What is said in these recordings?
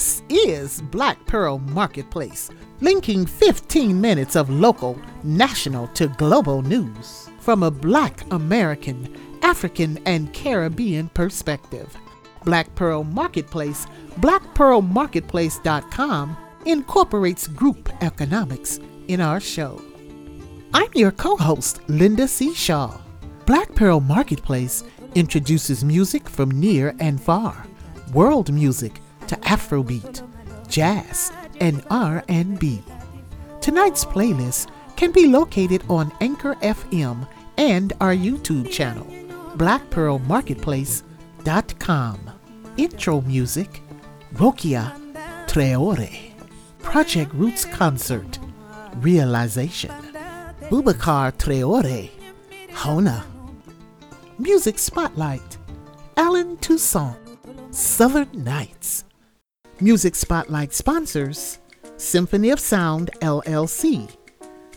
This is Black Pearl Marketplace, linking 15 minutes of local, national to global news from a Black American, African, and Caribbean perspective. Black Pearl Marketplace, blackpearlmarketplace.com, incorporates group economics in our show. I'm your co host, Linda C. Shaw. Black Pearl Marketplace introduces music from near and far, world music to Afrobeat, jazz, and R&B. Tonight's playlist can be located on Anchor FM and our YouTube channel, blackpearlmarketplace.com. Intro music, Rokia Traore. Project Roots Concert, Realization. Boubacar Traore, Hona. Music Spotlight, Allen Toussaint, Southern Nights. Music Spotlight sponsors Symphony of Sound LLC,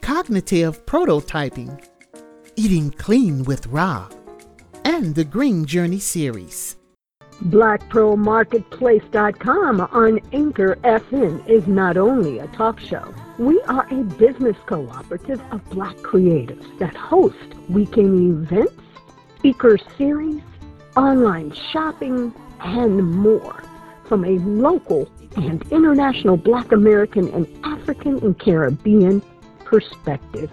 Cognitive Prototyping, Eating Clean with Ra, and the Green Journey series. BlackPearlMarketplace.com on Anchor FM is not only a talk show. We are a business cooperative of black creatives that host weekend events, speaker series, online shopping, and more from a local and international black American and African and Caribbean perspective.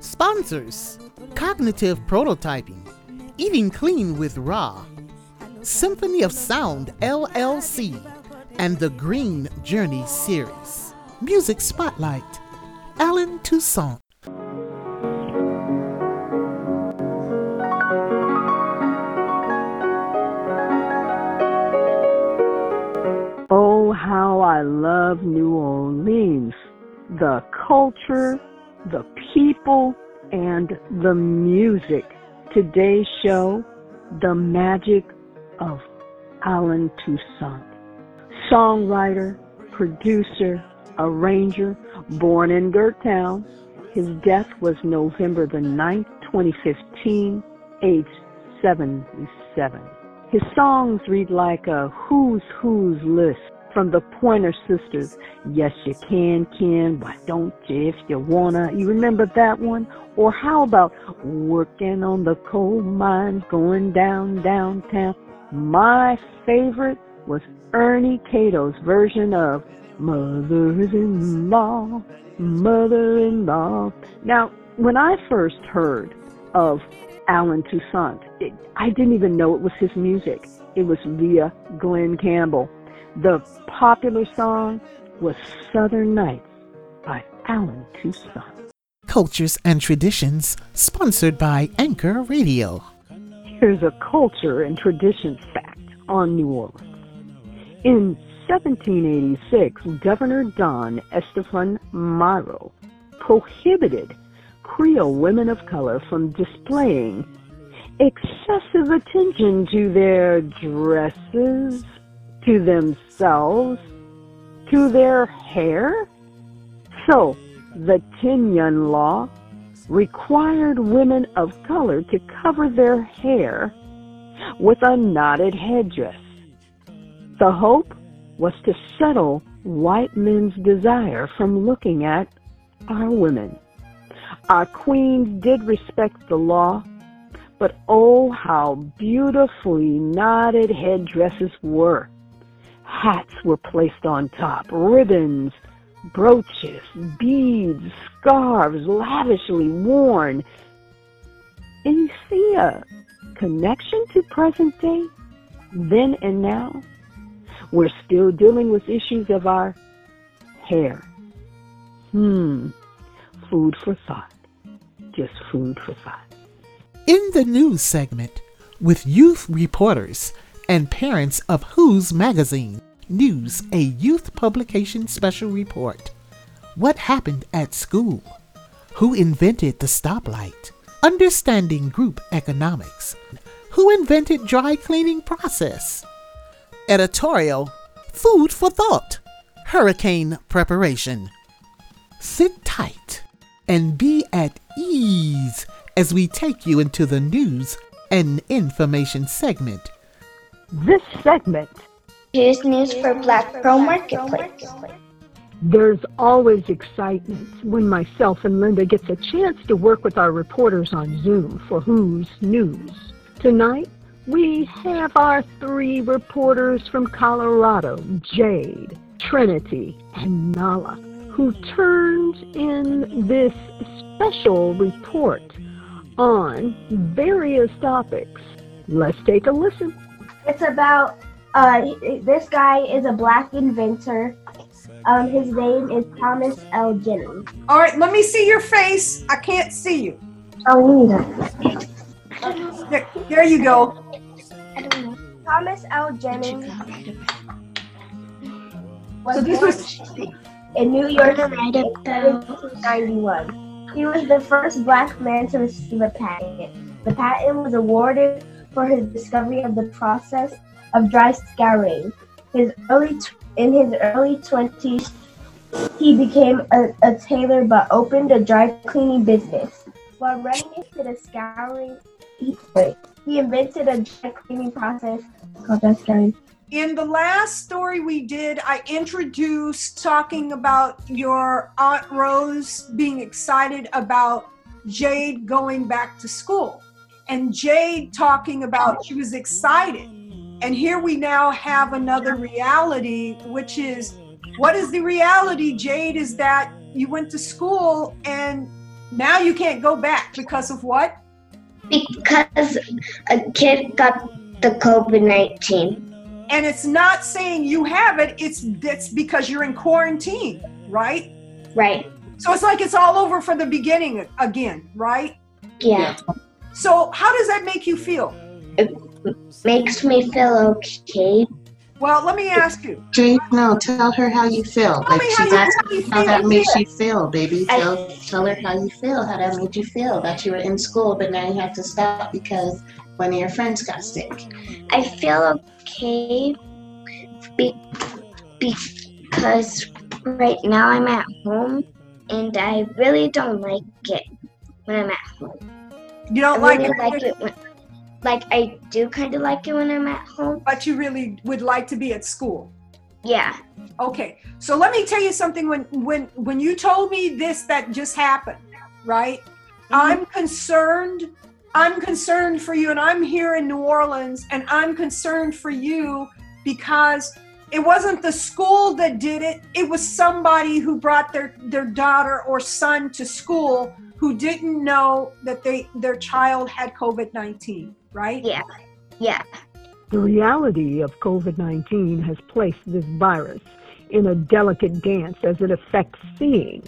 Sponsors Cognitive Prototyping, Eating Clean with Ra, Symphony of Sound LLC, and the Green Journey series. Music Spotlight, Allen Toussaint. I love New Orleans. The culture, the people, and the music. Today's show, The Magic of Allen Toussaint. Songwriter, producer, arranger, born in Gert Town. His death was November the 9th, 2015, age 77. His songs read like a who's who's list from the Pointer Sisters. Yes, you can, Ken. Why don't you if you wanna? You remember that one? Or how about working on the coal mines going down downtown? My favorite was Ernie K-Doe's version of Mothers-in-law, Mother-in-law. Now, when I first heard of Allen Toussaint, it, I didn't even know it was his music. It was via Glen Campbell. The popular song was Southern Nights by Allen Toussaint. Cultures and Traditions, sponsored by Anchor Radio. Here's a culture and tradition fact on New Orleans. In 1786, Governor Don Esteban Miró prohibited Creole women of color from displaying excessive attention to their dresses, to themselves, to their hair. So, the Tignon Law required women of color to cover their hair with a knotted headdress. The hope was to settle white men's desire from looking at our women. Our queens did respect the law, but oh, how beautifully knotted headdresses were. Hats were placed on top, ribbons, brooches, beads, scarves lavishly worn. And you see a connection to present day, then and now. We're still dealing with issues of our hair. Hmm. Food for thought. Just food for thought. In the news segment, with youth reporters and parents of Who's Magazine, News, a youth publication special report. What happened at school? Who invented the stoplight? Understanding group economics. Who invented dry cleaning process? Editorial Food for Thought. Hurricane Preparation. Sit tight and be at ease as we take you into the news and information segment. This segment Here's news for Black Pearl Marketplace. There's always excitement when myself and Linda gets a chance to work with our reporters on Zoom for Who's News. Tonight, we have our three reporters from Colorado, Jade, Trinity, and Nala, who turned in this special report on various topics. Let's take a listen. It's about uh, this guy is a black inventor. Um, his name is Thomas L. Jennings. All right, let me see your face. I can't see you. Oh, you There, there you go. Thomas L. Jennings was So this was in New York in 1791. He was the first black man to receive a patent. The patent was awarded for his discovery of the process of dry scouring. His early t- in his early 20s, he became a, a tailor but opened a dry cleaning business. While running into the scouring, he, he invented a dry cleaning process called dry scouring. in the last story we did. I introduced talking about your Aunt Rose being excited about Jade going back to school, and Jade talking about she was excited. And here we now have another reality, which is what is the reality, Jade? Is that you went to school and now you can't go back because of what? Because a kid got the COVID 19. and it's not saying you have it it's it's because you're in quarantine right Right. so it's like it's all over for the beginning again right Yeah. So how does that make you feel It Makes me feel okay. well let me ask you Jade, no, tell her how you feel. Tell Like me how she's you asking really how that feel. makes you feel, baby. I- Tell tell her how you feel, how that made you feel. That you were in school, but now you have to stop because one of your friends got sick. I feel okay be- because right now I'm at home and I really don't like it when I'm at home. You don't like really it, like it when, like I do kind of like it when I'm at home. but you really would like to be at school. Yeah. okay so let me tell you something. When when when you told me this that just happened right? Mm-hmm. I'm concerned i'm concerned for you and i'm here in new orleans and i'm concerned for you because it wasn't the school that did it. It was somebody who brought their their daughter or son to school who didn't know that they their child had covid-19 right Yeah. Yeah. The reality of COVID 19 has placed this virus in a delicate dance as it affects seeing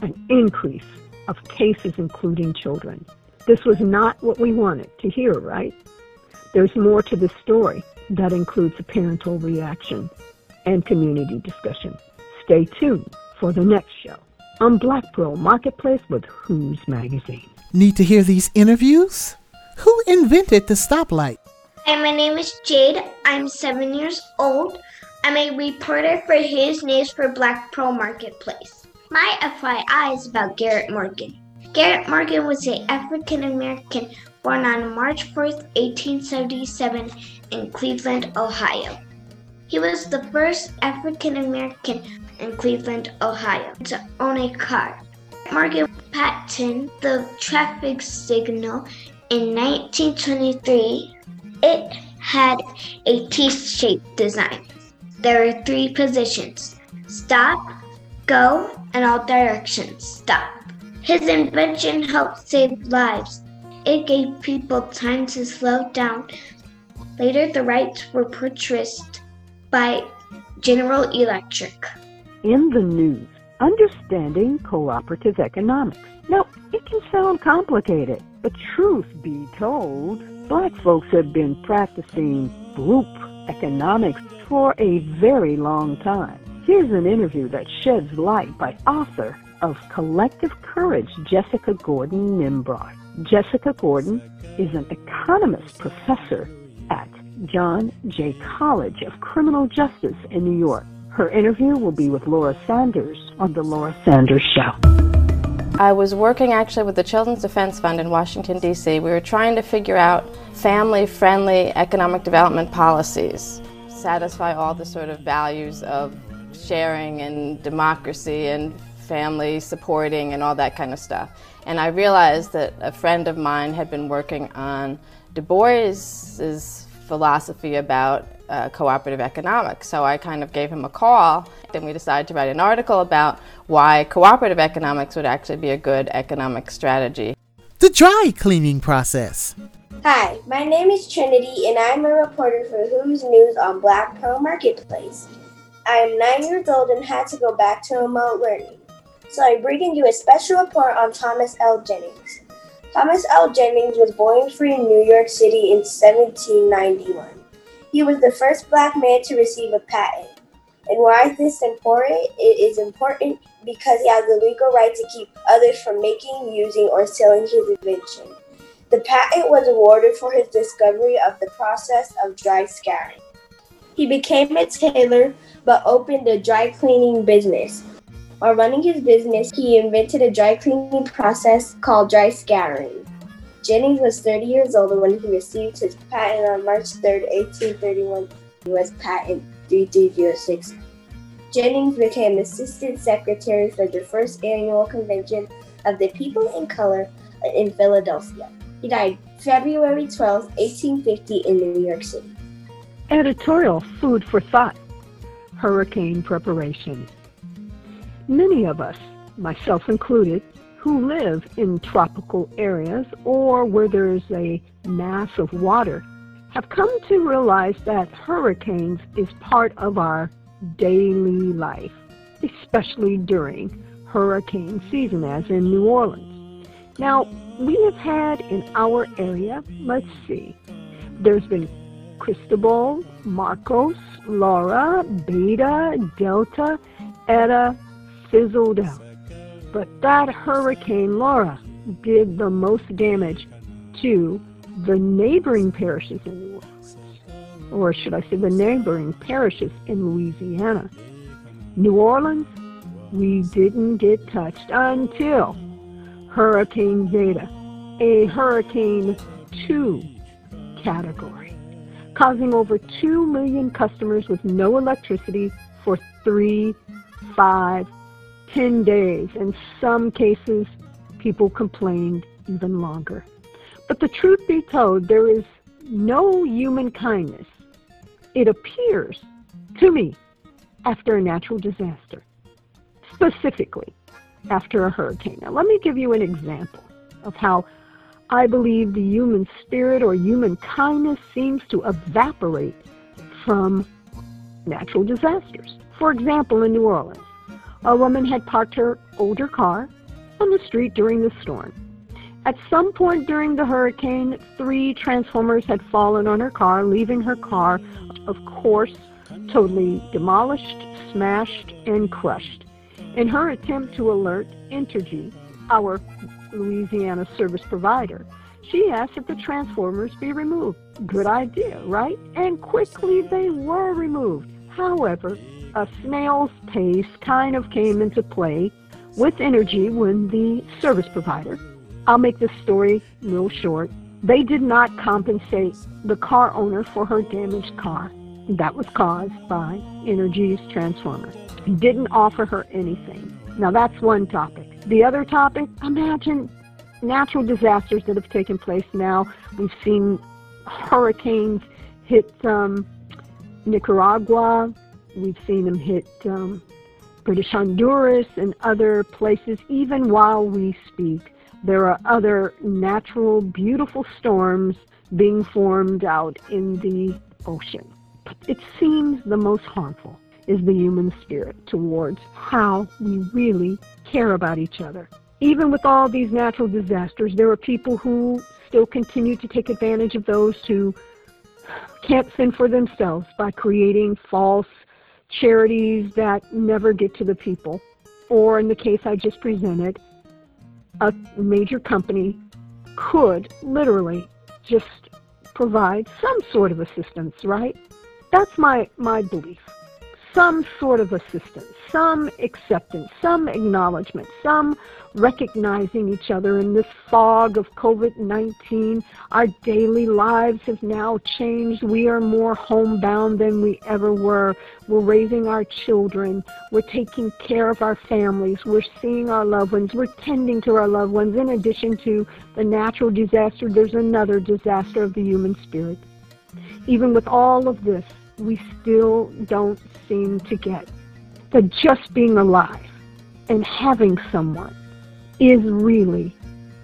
an increase of cases, including children. This was not what we wanted to hear, right? There's more to this story that includes a parental reaction and community discussion. Stay tuned for the next show on Black Pearl Marketplace with Who's Magazine. Need to hear these interviews? Who invented the stoplight? Hi, my name is Jade. I'm seven years old. I'm a reporter for Who's News for Black Pearl Marketplace. My FYI is about Garrett Morgan. Garrett Morgan was an African American born on March 4th, 1877, in Cleveland, Ohio. He was the first African American in Cleveland, Ohio to own a car. Morgan patented the traffic signal in 1923 it had a T-shaped design. There were three positions: stop, go, and all directions. Stop. His invention helped save lives. It gave people time to slow down. Later, the rights were purchased by General Electric. In the news, understanding cooperative economics. Now, it can sound complicated, but truth be told, black folks have been practicing group economics for a very long time. Here's an interview that sheds light by author of Collective Courage, Jessica Gordon Nembhard. Jessica Gordon is an economist professor John Jay College of Criminal Justice in New York. Her interview will be with Laura Sanders on The Laura Sanders Show. I was working actually with the Children's Defense Fund in Washington, D.C. We were trying to figure out family friendly economic development policies. satisfy all the sort of values of sharing and democracy and family supporting and all that kind of stuff. And I realized that a friend of mine had been working on Du Bois's philosophy about uh, cooperative economics. So I kind of gave him a call, and we decided to write an article about why cooperative economics would actually be a good economic strategy. The dry cleaning process. Hi, my name is Trinity, and I'm a reporter for Who's News on Black Pearl Marketplace. I am nine years old and had to go back to remote learning. So I'm bringing you a special report on Thomas L. Jennings. Thomas L. Jennings was born free in New York City in 1791. He was the first black man to receive a patent. And why is this important? It is important because he has the legal right to keep others from making, using, or selling his invention. The patent was awarded for his discovery of the process of dry scouring. He became a tailor but opened a dry cleaning business. While running his business, he invented a dry cleaning process called dry scouring. Jennings was 30 years old when he received his patent on March 3, 1831, U.S. Patent 3306. Jennings became Assistant Secretary for the first annual convention of the People in Color in Philadelphia. He died February 12, 1850, in New York City. Editorial Food for Thought Hurricane Preparation. Many of us, myself included, who live in tropical areas or where there's a mass of water have come to realize that hurricanes is part of our daily life, especially during hurricane season, as in New Orleans. Now, we have had in our area, let's see, there's been Cristobal, Marcos, Laura, Beta, Delta, Eta, fizzled out. But that Hurricane Laura did the most damage to the neighboring parishes in New Orleans, or should I say the neighboring parishes in Louisiana. New Orleans, we didn't get touched until Hurricane Zeta, a Hurricane 2 category, causing over 2 million customers with no electricity for three, five, 10 days. In some cases, people complained even longer. But the truth be told, there is no human kindness, it appears to me, after a natural disaster, specifically after a hurricane. Now, let me give you an example of how I believe the human spirit or human kindness seems to evaporate from natural disasters. For example, in New Orleans, a woman had parked her older car on the street during the storm. At some point during the hurricane, three transformers had fallen on her car, leaving her car, of course, totally demolished, smashed, and crushed. In her attempt to alert Entergy, our Louisiana service provider, she asked that the transformers be removed. Good idea, right? And quickly they were removed. However, a snail's pace kind of came into play with Entergy when the service provider, I'll make this story real short, they did not compensate the car owner for her damaged car. That was caused by Entergy's transformer. Didn't offer her anything. Now that's one topic. The other topic, imagine natural disasters that have taken place now. We've seen hurricanes hit um, Nicaragua, We've seen them hit um, British Honduras and other places. Even while we speak, there are other natural, beautiful storms being formed out in the ocean. It seems the most harmful is the human spirit towards how we really care about each other. Even with all these natural disasters, there are people who still continue to take advantage of those who can't fend for themselves by creating false charities that never get to the people, or in the case I just presented, a major company could literally just provide some sort of assistance, right? That's my, my belief. Some sort of assistance, some acceptance, some acknowledgement, some recognizing each other in this fog of COVID 19. Our daily lives have now changed. We are more homebound than we ever were. We're raising our children. We're taking care of our families. We're seeing our loved ones. We're tending to our loved ones. In addition to the natural disaster, there's another disaster of the human spirit. Even with all of this, we still don't seem to get that just being alive and having someone is really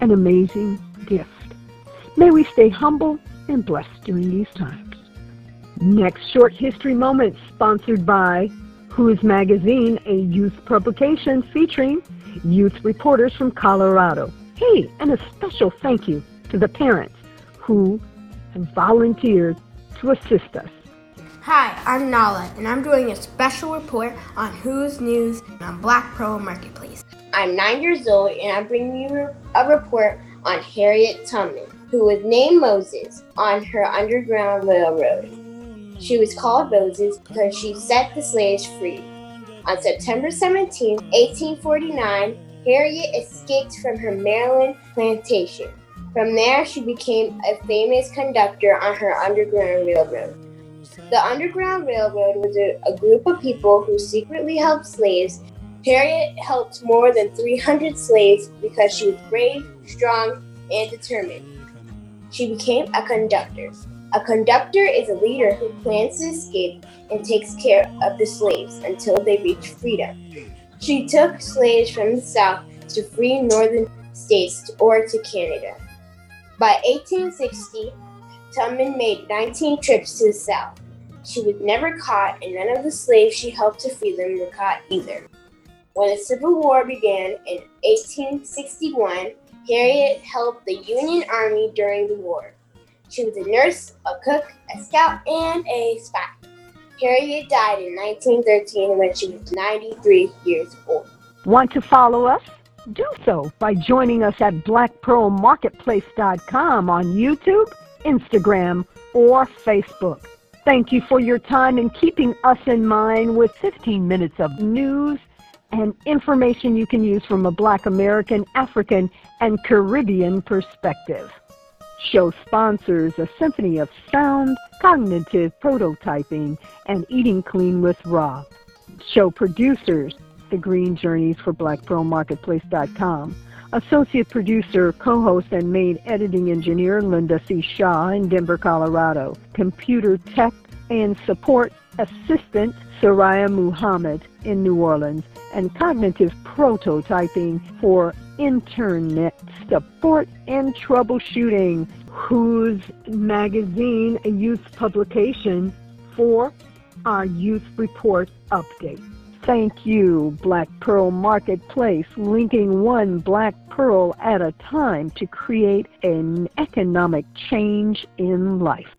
an amazing gift. May we stay humble and blessed during these times. Next short history moment sponsored by Who's Magazine, a youth publication featuring youth reporters from Colorado. Hey, and a special thank you to the parents who have volunteered to assist us. Hi, I'm Nala, and I'm doing a special report on Who's News on Black Pearl Marketplace. I'm nine years old, and I'm bringing you a report on Harriet Tubman, who was named Moses on her Underground Railroad. She was called Moses because she set the slaves free. On September 17, 1849, Harriet escaped from her Maryland plantation. From there, she became a famous conductor on her Underground Railroad. The Underground Railroad was a, a, group of people who secretly helped slaves. Harriet helped more than 300 slaves because she was brave, strong, and determined. She became a conductor. A conductor is a leader who plans to escape and takes care of the slaves until they reach freedom. She took slaves from the South to free northern states or to Canada. By 1860, Tubman made 19 trips to the South. She was never caught, and none of the slaves she helped to free them were caught either. When the Civil War began in 1861, Harriet helped the Union Army during the war. She was a nurse, a cook, a scout, and a spy. Harriet died in 1913 when she was 93 years old. Want to follow us? Do so by joining us at blackpearlmarketplace.com on YouTube, Instagram, or Facebook. Thank you for your time and keeping us in mind with 15 minutes of news and information you can use from a Black American, African, and Caribbean perspective. Show sponsors a symphony of sound, cognitive prototyping, and eating clean with Ra. Show producers the Green Journeys for BlackPearlMarketplace.com. Associate producer, co-host, and main editing engineer Linda C. Shaw in Denver, Colorado. Computer tech and support assistant Soraya Muhammad in New Orleans. And cognitive prototyping for internet support and troubleshooting. Who's Magazine, a youth publication for our Youth Report update. Thank you, Black Pearl Marketplace, linking one black pearl at a time to create an economic change in life.